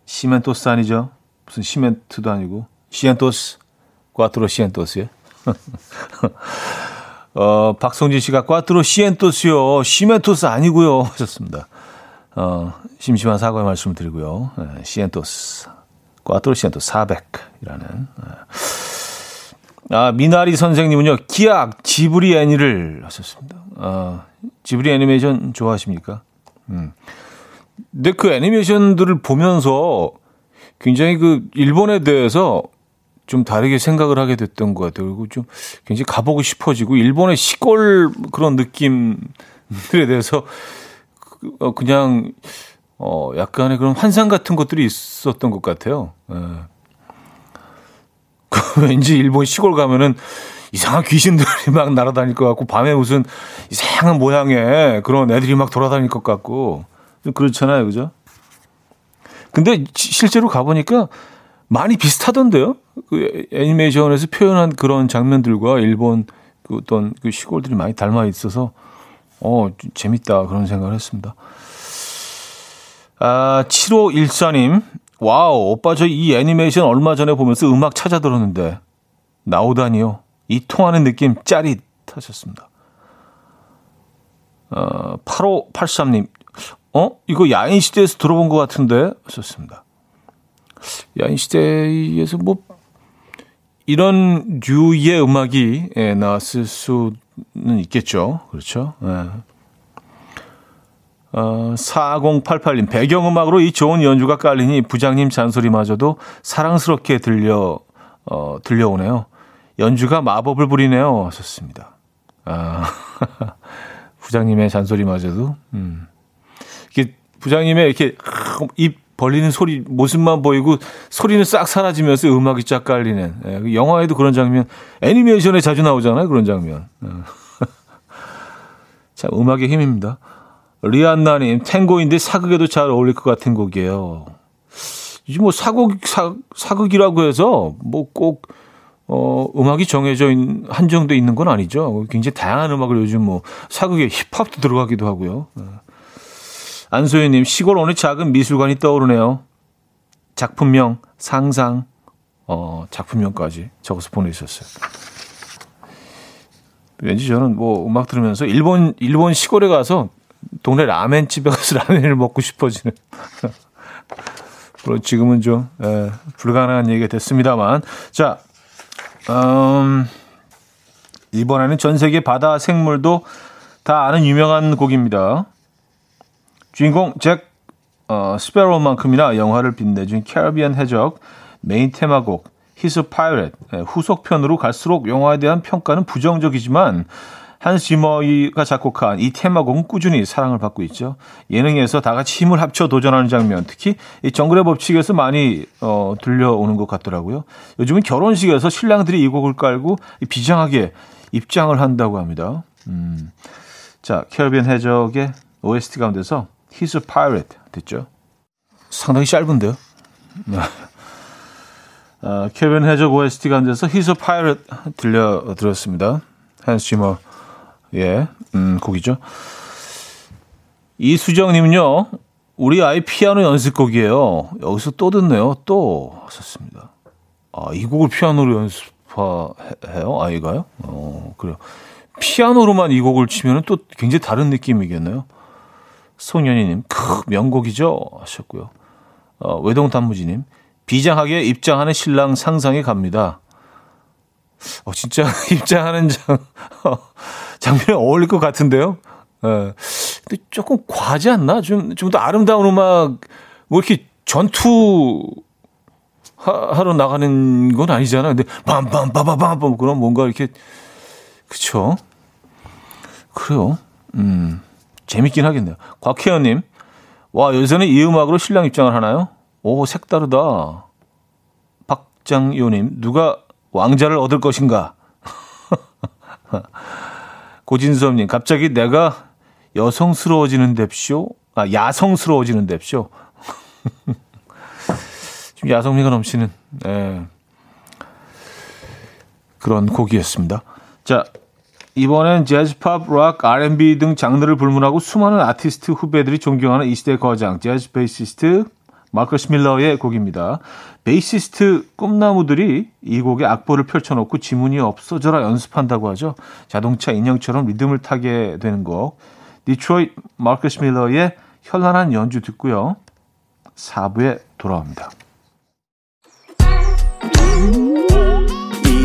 시멘토스 아니죠? 무슨 시멘트도 아니고 시엔토스, 꽈트로 시엔토스요. *laughs* 어, 박성진 씨가 꽈트로 시엔토스요. 시멘토스 아니고요. 하셨습니다. 어, 심심한 사과의 말씀을 드리고요. 네, 시엔토스. 꽈트로 시엔토스 400이라는. 아, 미나리 선생님은요. 기악 지브리 애니를 하셨습니다. 아, 지브리 애니메이션 좋아하십니까? 음. 근데 그 애니메이션들을 보면서 굉장히 그 일본에 대해서 좀 다르게 생각을 하게 됐던 것 같아요. 그리고 좀 굉장히 가보고 싶어지고 일본의 시골 그런 느낌들에 대해서 그, 어, 그냥 어 약간의 그런 환상 같은 것들이 있었던 것 같아요. 예. *laughs* 왠지 일본 시골 가면은 이상한 귀신들이 *laughs* 막 날아다닐 것 같고 밤에 무슨 이상한 모양의 그런 애들이 막 돌아다닐 것 같고 좀 그렇잖아요, 그죠? 근데 실제로 가보니까 많이 비슷하던데요. 그 애니메이션에서 표현한 그런 장면들과 일본 그 어떤 그 시골들이 많이 닮아 있어서 어 재밌다 그런 생각을 했습니다. 아 7514님 와우 오빠 저 이 애니메이션 얼마 전에 보면서 음악 찾아 들었는데 나오다니요. 이 통하는 느낌 짜릿 하셨습니다. 어, 8583님, 어? 이거 야인시대에서 들어본 것 같은데? 하셨습니다. 야인시대에서 뭐, 이런 류의 음악이 예, 나왔을 수는 있겠죠. 그렇죠. 예. 어, 4088님, 배경음악으로 이 좋은 연주가 깔리니 부장님 잔소리마저도 사랑스럽게 들려, 어, 들려오네요. 연주가 마법을 부리네요. 하셨습니다. 아, *laughs* 부장님의 잔소리마저도, 음. 이게 부장님의 이렇게 입 벌리는 소리, 모습만 보이고 소리는 싹 사라지면서 음악이 쫙 깔리는. 예, 그 영화에도 그런 장면, 애니메이션에 자주 나오잖아요. 그런 장면. 어. *laughs* 참, 음악의 힘입니다. 리안나님, 탱고인데 사극에도 잘 어울릴 것 같은 곡이에요. 이제 뭐 사극, 사, 사극이라고 해서 뭐 꼭 어, 음악이 정해져 있는, 한정돼 있는 건 아니죠. 굉장히 다양한 음악을 요즘 뭐, 사극에 힙합도 들어가기도 하고요. 네. 안소연님, 시골 어느 작은 미술관이 떠오르네요. 작품명, 상상, 어, 작품명까지 적어서 보내주셨어요. 왠지 저는 뭐 음악 들으면서 일본, 일본 시골에 가서 동네 라멘집에 가서 *laughs* 라멘을 먹고 싶어지는. 물론 지금은 좀, 에, 불가능한 얘기가 됐습니다만. 자, 음, 이번에는 전 세계 바다 생물도 다 아는 유명한 곡입니다. 주인공 잭 어, 스페로만큼이나 영화를 빛내준 캐리비안 해적 메인 테마곡 He's a Pirate 후속편으로 갈수록 영화에 대한 평가는 부정적이지만 한스 지머이가 작곡한 이 테마곡은 꾸준히 사랑을 받고 있죠. 예능에서 다 같이 힘을 합쳐 도전하는 장면, 특히 이 정글의 법칙에서 많이 어, 들려오는 것 같더라고요. 요즘은 결혼식에서 신랑들이 이 곡을 깔고 비장하게 입장을 한다고 합니다. 음. 자, 캐리비안 해적의 OST 가운데서 He's a Pirate 됐죠. 상당히 짧은데요. *laughs* 어, 캐비안 해적 OST 가운데서 He's a Pirate 들려드렸습니다. 한스 지머 예, 음, 곡이죠. 이수정님은요, 우리 아이 피아노 연습곡이에요. 여기서 또 듣네요. 또 하셨습니다. 아, 이 곡을 피아노로 연습해요? 아이가요? 어, 그래요. 피아노로만 이 곡을 치면 또 굉장히 다른 느낌이겠네요. 송현이님, 크, 명곡이죠? 하셨고요. 어, 외동단무지님, 비장하게 입장하는 신랑 상상이 갑니다. 어, 진짜 *laughs* 입장하는 장, 장면에 어울릴 것 같은데요? 예. 근데 조금 과하지 않나? 좀, 좀 더 아름다운 음악, 뭐 이렇게 전투, 하러 나가는 건 아니잖아. 근데 빰빰 빠바빰빰 그런 뭔가 이렇게 그쵸? 그래요. 음 재밌긴 하겠네요. 곽혜연 님, 와 요새는 이 음악으로 신랑 입장을 하나요? 오 색다르다. 박장요 님, 누가 왕자를 얻을 것인가? *laughs* 고진섭님, 갑자기 내가 여성스러워지는 뎁쇼? 아, 야성스러워지는 뎁쇼? 좀 *laughs* 야성미가 넘치는, 예. 그런 곡이었습니다. 자, 이번엔 재즈, 팝, 락, R&B 등 장르를 불문하고 수많은 아티스트 후배들이 존경하는 이 시대 거장, 재즈 베이시스트 마커스 밀러의 곡입니다. 베이시스트 꿈나무들이 이 곡에 악보를 펼쳐놓고 지문이 없어져라 연습한다고 하죠. 자동차 인형처럼 리듬을 타게 되는 곡. 디트로이트 마커스 밀러의 현란한 연주 듣고요. 4부에 돌아옵니다.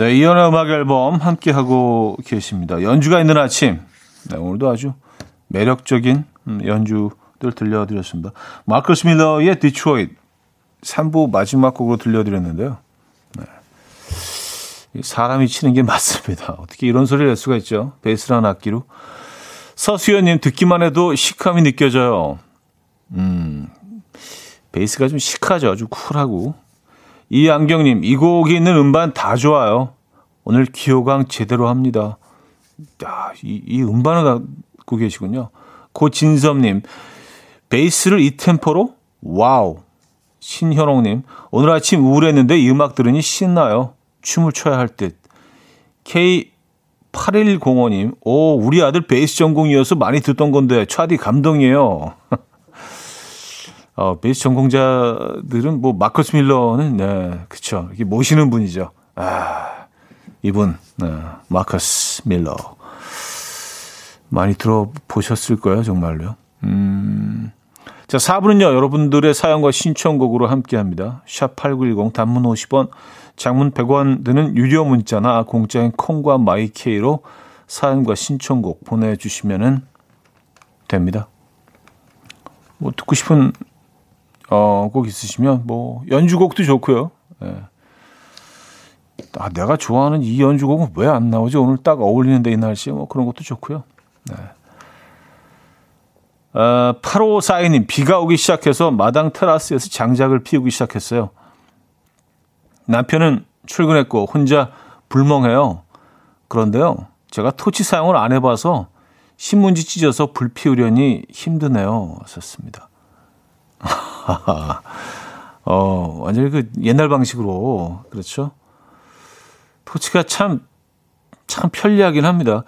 네, 이현우의 음악 앨범 함께 하고 계십니다. 연주가 있는 아침. 네, 오늘도 아주 매력적인 연주 들 들려드렸습니다. 마커스 밀러의 디트로이트 3부 마지막 곡으로 들려드렸는데요. 네. 사람이 치는 게 맞습니다. 어떻게 이런 소리를 낼 수가 있죠? 베이스라는 악기로. 서수연님 듣기만 해도 시크함이 느껴져요. 음, 베이스가 좀 시크하죠. 아주 쿨하고. 이안경님, 이 곡이 있는 음반 다 좋아요. 오늘 귀호강 제대로 합니다. 야, 이, 이 음반을 갖고 계시군요. 고진섭님, 베이스를 이 템포로? 와우. 신현옥님, 오늘 아침 우울했는데 이 음악 들으니 신나요. 춤을 춰야 할 듯. K8105님, 오, 우리 아들 베이스 전공이어서 많이 듣던 건데, 차디 감동이에요. *laughs* 어, 베이스 전공자들은 뭐, 마커스 밀러는, 네, 그쵸. 이렇게 모시는 분이죠. 아, 이분, 네, 마커스 밀러. 많이 들어보셨을 거예요, 정말로요. 음, 자, 4부는요, 여러분들의 사연과 신청곡으로 함께 합니다. 샵8910 단문 50원, 장문 100원 드는 유료 문자나 공짜인 콩과 마이케이로 사연과 신청곡 보내주시면 됩니다. 뭐, 듣고 싶은, 어, 곡 있으시면, 뭐, 연주곡도 좋고요. 예. 아, 내가 좋아하는 이 연주곡은 왜 안 나오지? 오늘 딱 어울리는 데 이 날씨에 뭐 그런 것도 좋고요. 네. 어, 8542님, 비가 오기 시작해서 마당 테라스에서 장작을 피우기 시작했어요. 남편은 출근했고 혼자 불멍해요. 그런데요, 제가 토치 사용을 안 해봐서 신문지 찢어서 불 피우려니 힘드네요. 썼습니다. *laughs* *laughs* 어, 완전히 그 옛날 방식으로, 그렇죠? 토치가 참, 참 편리하긴 합니다.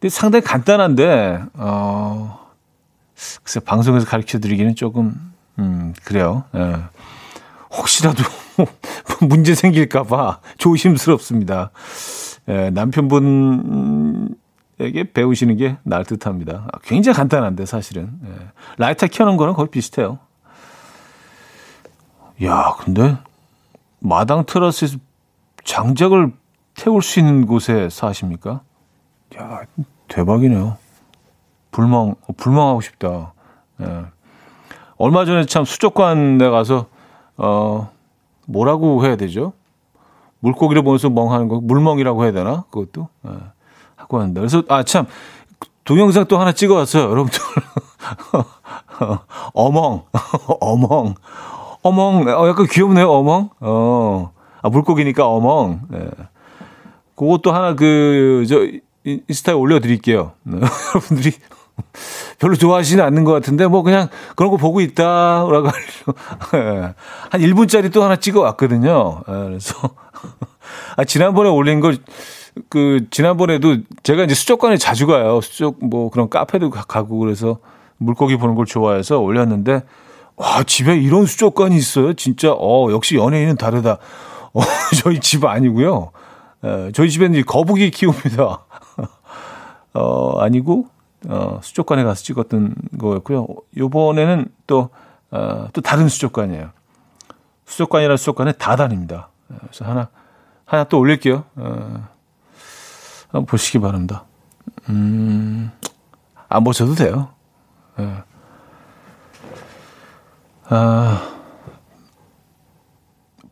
근데 상당히 간단한데, 어, 글쎄 방송에서 가르쳐 드리기는 조금 음 그래요. 예. 혹시라도 *laughs* 문제 생길까봐 조심스럽습니다. 예, 남편분에게 배우시는 게 나을 듯 합니다. 아, 굉장히 간단한데 사실은 예. 라이터 켜는 거는 거의 비슷해요. 야, 근데 마당 테라스에서 장작을 태울 수 있는 곳에 사십니까? 야, 대박이네요. 불멍, 불멍하고 싶다. 예. 얼마 전에 참 수족관에 가서, 어, 뭐라고 해야 되죠? 물고기를 보면서 멍하는 거, 물멍이라고 해야 되나? 그것도. 예. 하고 왔는데. 그래서, 아, 참, 동영상 또 하나 찍어 왔어요, 여러분들. *laughs* 어멍, *laughs* 어멍, 어멍, 어, 약간 귀엽네요, 어멍. 어, 아, 물고기니까 어멍. 예. 그것도 하나 그, 저, 인스타에 올려드릴게요. *laughs* 여러분들이 별로 좋아하시는 않는 것 같은데, 뭐 그냥 그런 거 보고 있다 라고 *laughs* 예. 한 1분짜리 또 하나 찍어 왔거든요. 예, 그래서, *laughs* 아, 지난번에 올린 걸, 그, 지난번에도 제가 이제 수족관에 자주 가요. 수족, 뭐 그런 카페도 가고 그래서 물고기 보는 걸 좋아해서 올렸는데, 와, 집에 이런 수족관이 있어요? 진짜, 어, 역시 연예인은 다르다. 어, *laughs* 저희 집 아니고요. 에, 저희 집에는 거북이 키웁니다. *laughs* 어, 아니고, 어, 수족관에 가서 찍었던 거였고요. 요번에는 또, 어, 또 다른 수족관이에요. 수족관이라 수족관에 다 다닙니다. 그래서 하나, 하나 또 올릴게요. 어, 한번 보시기 바랍니다. 음, 안 보셔도 돼요. 예. 아,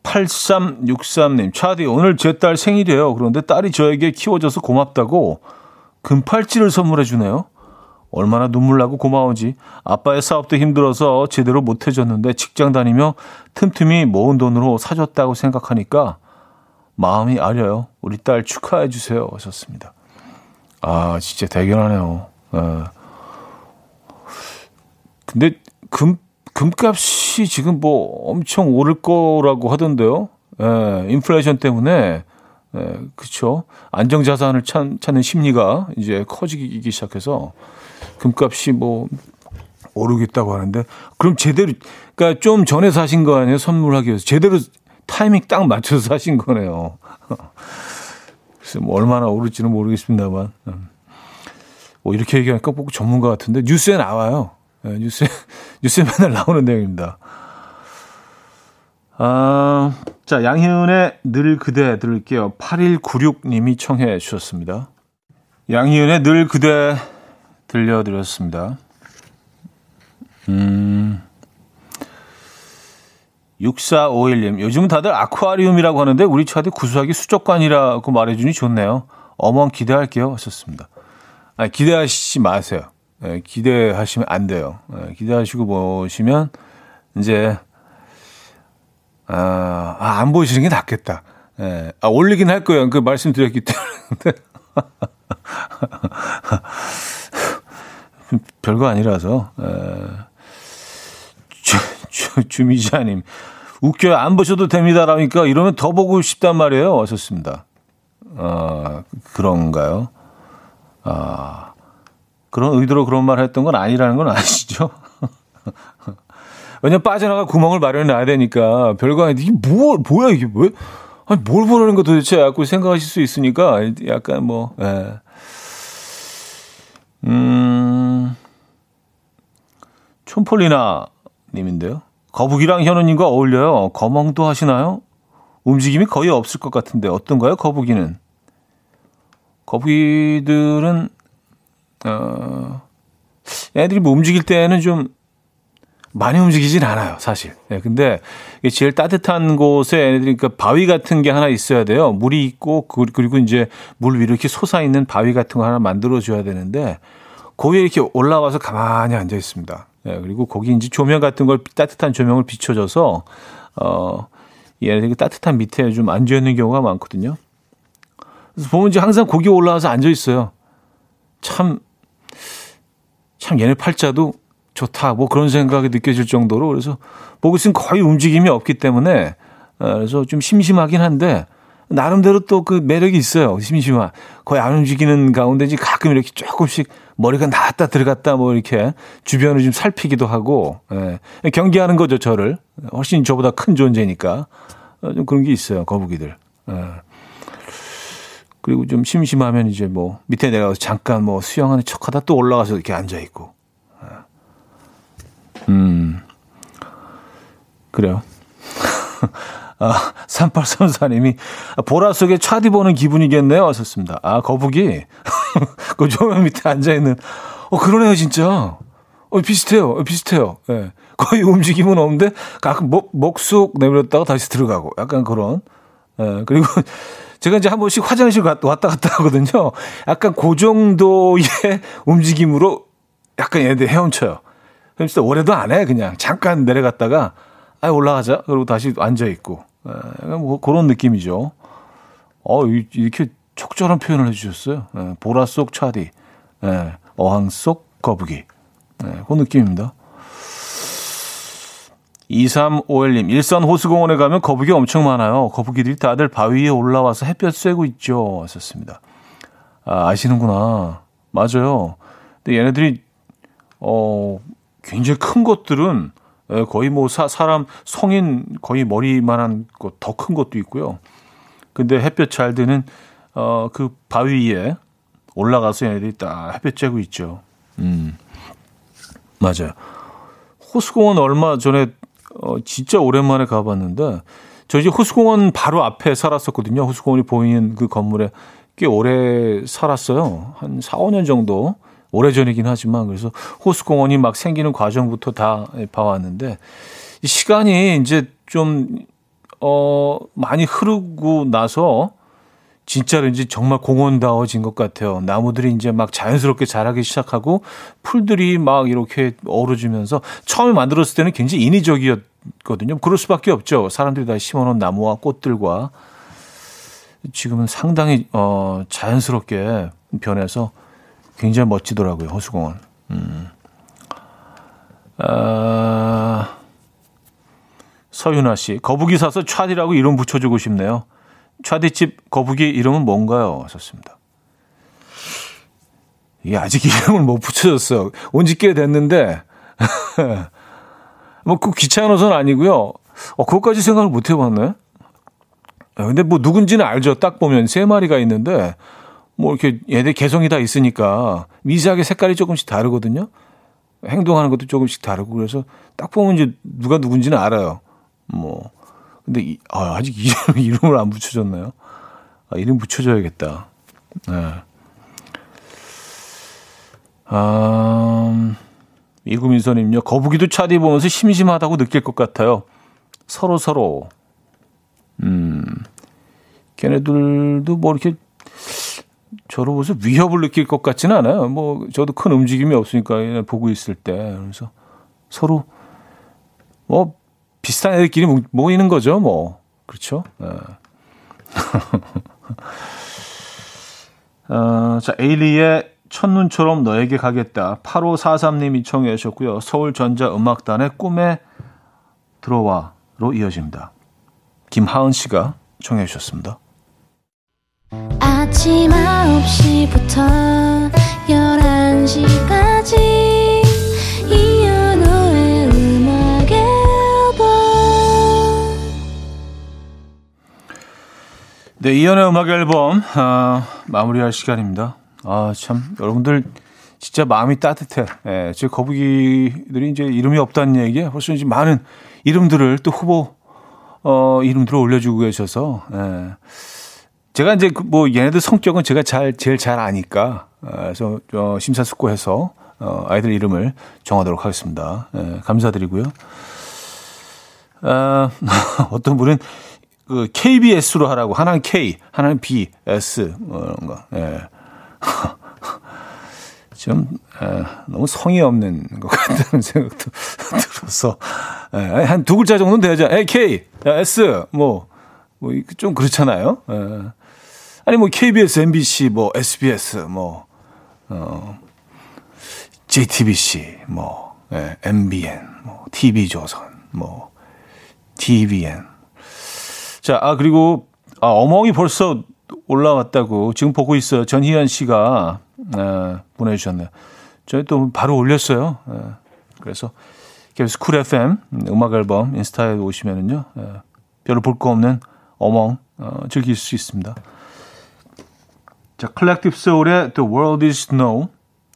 8363님, 차디, 오늘 제 딸 생일이에요. 그런데 딸이 저에게 키워줘서 고맙다고 금팔찌를 선물해 주네요. 얼마나 눈물 나고 고마운지. 아빠의 사업도 힘들어서 제대로 못 해줬는데 직장 다니며 틈틈이 모은 돈으로 사줬다고 생각하니까 마음이 아려요. 우리 딸 축하해 주세요. 하셨습니다. 아, 진짜 대견하네요. 예. 근데 금, 금값이 지금 뭐 엄청 오를 거라고 하던데요. 예, 인플레이션 때문에 예, 그렇죠. 안정 자산을 찾, 찾는 심리가 이제 커지기 시작해서 금값이 뭐 오르겠다고 하는데 그럼 제대로 그러니까 좀 전에 사신 거 아니에요? 선물하기 위해서 제대로 타이밍 딱 맞춰서 사신 거네요. *laughs* 글쎄 뭐 얼마나 오를지는 모르겠습니다만. 음. 뭐 이렇게 얘기하니까 꼭 전문가 같은데 뉴스에 나와요. 네, 뉴스에 뉴스에 맨날 나오는 내용입니다. 아, 자, 양희은의 늘 그대 들을게요. 8196님이 청해 주셨습니다. 양희은의 늘 그대 들려드렸습니다. 음, 6451님, 요즘 다들 아쿠아리움이라고 하는데 우리 차대 구수하게 수족관이라고 말해주니 좋네요. 어멍 기대할게요. 하셨습니다. 아니, 기대하시지 마세요. 네, 기대하시면 안 돼요. 네, 기대하시고 보시면 이제 아, 아, 안 보시는 게 낫겠다. 예. 아, 올리긴 할 거예요. 그 말씀드렸기 때문에. *laughs* 별거 아니라서. 주미자님. 웃겨요. 안 보셔도 됩니다 라니까 이러면 더 보고 싶단 말이에요. 하셨습니다. 아, 그런가요? 아, 그런 의도로 그런 말 했던 건 아니라는 건 아시죠? 왜냐면 빠져나갈 구멍을 마련해 놔야 되니까 별거 아닌데 이게 뭐 뭐야 이게 왜 아니 뭘 보라는 거 도대체 갖고 생각하실 수 있으니까 약간 뭐 예. 음 촌폴리나 님인데요. 거북이랑 현우님과 어울려요. 거멍도 하시나요? 움직임이 거의 없을 것 같은데 어떤가요? 거북이는 거북이들은 어 애들이 뭐 움직일 때는 좀 많이 움직이진 않아요, 사실. 네, 근데 제일 따뜻한 곳에 얘네들이 그러니까 바위 같은 게 하나 있어야 돼요. 물이 있고 그, 그리고 이제 물 위로 이렇게 솟아 있는 바위 같은 거 하나 만들어 줘야 되는데 거기에 이렇게 올라와서 가만히 앉아 있습니다. 네, 그리고 거기 이제 조명 같은 걸 따뜻한 조명을 비춰줘서 어 얘네들이 따뜻한 밑에 좀 앉아 있는 경우가 많거든요. 그래서 보면 이제 항상 거기 올라와서 앉아 있어요. 참, 참 얘네 팔자도 좋다. 뭐 그런 생각이 느껴질 정도로 그래서 보고 있으면 거의 움직임이 없기 때문에 어, 그래서 좀 심심하긴 한데 나름대로 또 그 매력이 있어요. 심심한. 거의 안 움직이는 가운데 이제 가끔 이렇게 조금씩 머리가 나왔다 들어갔다 뭐 이렇게 주변을 좀 살피기도 하고 예. 경계하는 거죠 저를 훨씬 저보다 큰 존재니까 어, 좀 그런 게 있어요 거북이들. 예. 그리고 좀 심심하면 이제 뭐 밑에 내려가서 잠깐 뭐 수영하는 척하다 또 올라가서 이렇게 앉아 있고 음, 그래요. *laughs* 아, 3834님이 보라 속에 차디 보는 기분이겠네요. 하셨습니다. 아, 거북이. *laughs* 그 조명 밑에 앉아있는. 어, 그러네요, 진짜. 어, 비슷해요. 어, 비슷해요. 예. 네. 거의 움직임은 없는데 가끔 목, 목쑥 내버렸다가 다시 들어가고 약간 그런. 예. 네. 그리고 제가 이제 한 번씩 화장실 왔다 갔다 하거든요. 약간 그 정도의 *laughs* 움직임으로 약간 얘네들 헤엄쳐요. 그럼 진짜 오래도 안 해. 그냥 잠깐 내려갔다가 아 올라가자. 그리고 다시 앉아 있고. 예, 뭐 그런 느낌이죠. 어 이렇게 적절한 표현을 해주셨어요. 예, 보라 속 차디, 예, 어항 속 거북이. 예, 그 느낌입니다. 2351님, 일산 호수공원에 가면 거북이 엄청 많아요. 거북이들이 다들 바위 에 올라와서 햇볕 쐬고 있죠. 하셨습니다. 아, 아시는구나. 맞아요. 근데 얘네들이, 어, 굉장히 큰 것들은 예, 거의 뭐 사, 사람 성인 거의 머리만한 것 더 큰 것도 있고요. 근데 햇볕 잘 드는 어, 그 바위 위에 올라가서 얘네들이 딱 햇볕 쬐고 있죠. 음. 맞아요. 호수공원 얼마 전에 어, 진짜 오랜만에 가봤는데 저 이제 호수공원 바로 앞에 살았었거든요. 호수공원이 보이는 그 건물에 꽤 오래 살았어요. 한 4, 5년 정도. 오래전이긴 하지만 그래서 호수공원이 막 생기는 과정부터 다 봐왔는데 시간이 이제 좀, 어, 많이 흐르고 나서 진짜로 이제 정말 공원다워진 것 같아요. 나무들이 이제 막 자연스럽게 자라기 시작하고 풀들이 막 이렇게 어우러지면서 처음에 만들었을 때는 굉장히 인위적이었거든요. 그럴 수밖에 없죠. 사람들이 다 심어놓은 나무와 꽃들과 지금은 상당히 어, 자연스럽게 변해서 굉장히 멋지더라고요. 호수공원. 음. 아, 서윤아 씨, 거북이 사서 차디라고 이름 붙여주고 싶네요. 차디집 거북이 이름은 뭔가요? 하셨습니다. 이게 아직 *laughs* 이름을 못 붙여줬어요. 온 지 꽤 됐는데, *laughs* 뭐, 그 귀찮아서는 아니고요. 어, 그것까지 생각을 못 해봤네. 아, 근데 뭐 누군지는 알죠. 딱 보면 세 마리가 있는데, 뭐 이렇게 얘들 개성이 다 있으니까 미세하게 색깔이 조금씩 다르거든요. 행동하는 것도 조금씩 다르고 그래서 딱 보면 이제 누가 누군지는 알아요. 뭐 근데 이, 아, 아직 이름, *laughs* 이름을 안 붙여줬나요? 아, 이름 붙여줘야겠다. 네. 아, 이구민서님요. 거북이도 차디 보면서 심심하다고 느낄 것 같아요. 서로 서로. 음, 걔네들도 뭐 이렇게 저로 보서 위협을 느낄 것 같지는 않아요. 뭐 저도 큰 움직임이 없으니까 보고 있을 때 그래서 서로 뭐 비슷한 애들끼리 모이는 거죠. 뭐 그렇죠. 네. *laughs* 어, 자 에일리의 첫눈처럼 너에게 가겠다. 8543님이 청해 주셨고요. 서울전자 음악단의 꿈에 들어와로 이어집니다. 김하은 씨가 청해 주셨습니다. 아침 9시부터 11시까지 네, 이현우의 음악 앨범 아, 마무리할 시간입니다. 아, 참 여러분들 진짜 마음이 따뜻해. 예, 제 거북이들이 이제 이름이 없다는 얘기에 벌써 이제 많은 이름들을 또 후보 어, 이름들을 올려주고 계셔서 예. 제가 이제 그뭐 얘네들 성격은 제가 잘 제일 잘 아니까 어, 그래서 어, 심사숙고해서 어, 아이들 이름을 정하도록 하겠습니다. 예, 감사드리고요. 어, *laughs* 어떤 분은 그 KBS로 하라고 하나는 K, 하나는 B, S 뭐 이런 거. 예. *laughs* 좀 에, 너무 성의 없는 것 같다는 *laughs* 생각도 들어서 예, 한두 글자 정도는 돼야죠. A, K, S 뭐 뭐 좀 그렇잖아요. 예. 아니 뭐 KBS, MBC, 뭐 SBS, 뭐 어, JTBC, 뭐 예, MBN, 뭐 TV조선, 뭐 TVN. 자, 아 그리고 아, 어멍이 벌써 올라왔다고 지금 보고 있어요. 전희연 씨가 에, 보내주셨네요. 저희 또 바로 올렸어요. 에, 그래서 KBS 쿨 FM 음악 앨범 인스타에 오시면은요, 에, 별로 볼 거 없는 어멍 어, 즐길 수 있습니다. 자, 컬렉티브 소울의 The World Is Know,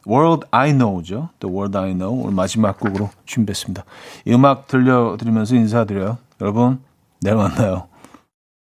World I Know죠. The World I Know 오늘 마지막 곡으로 준비했습니다. 이 음악 들려드리면서 인사드려요. 여러분, 내일 만나요.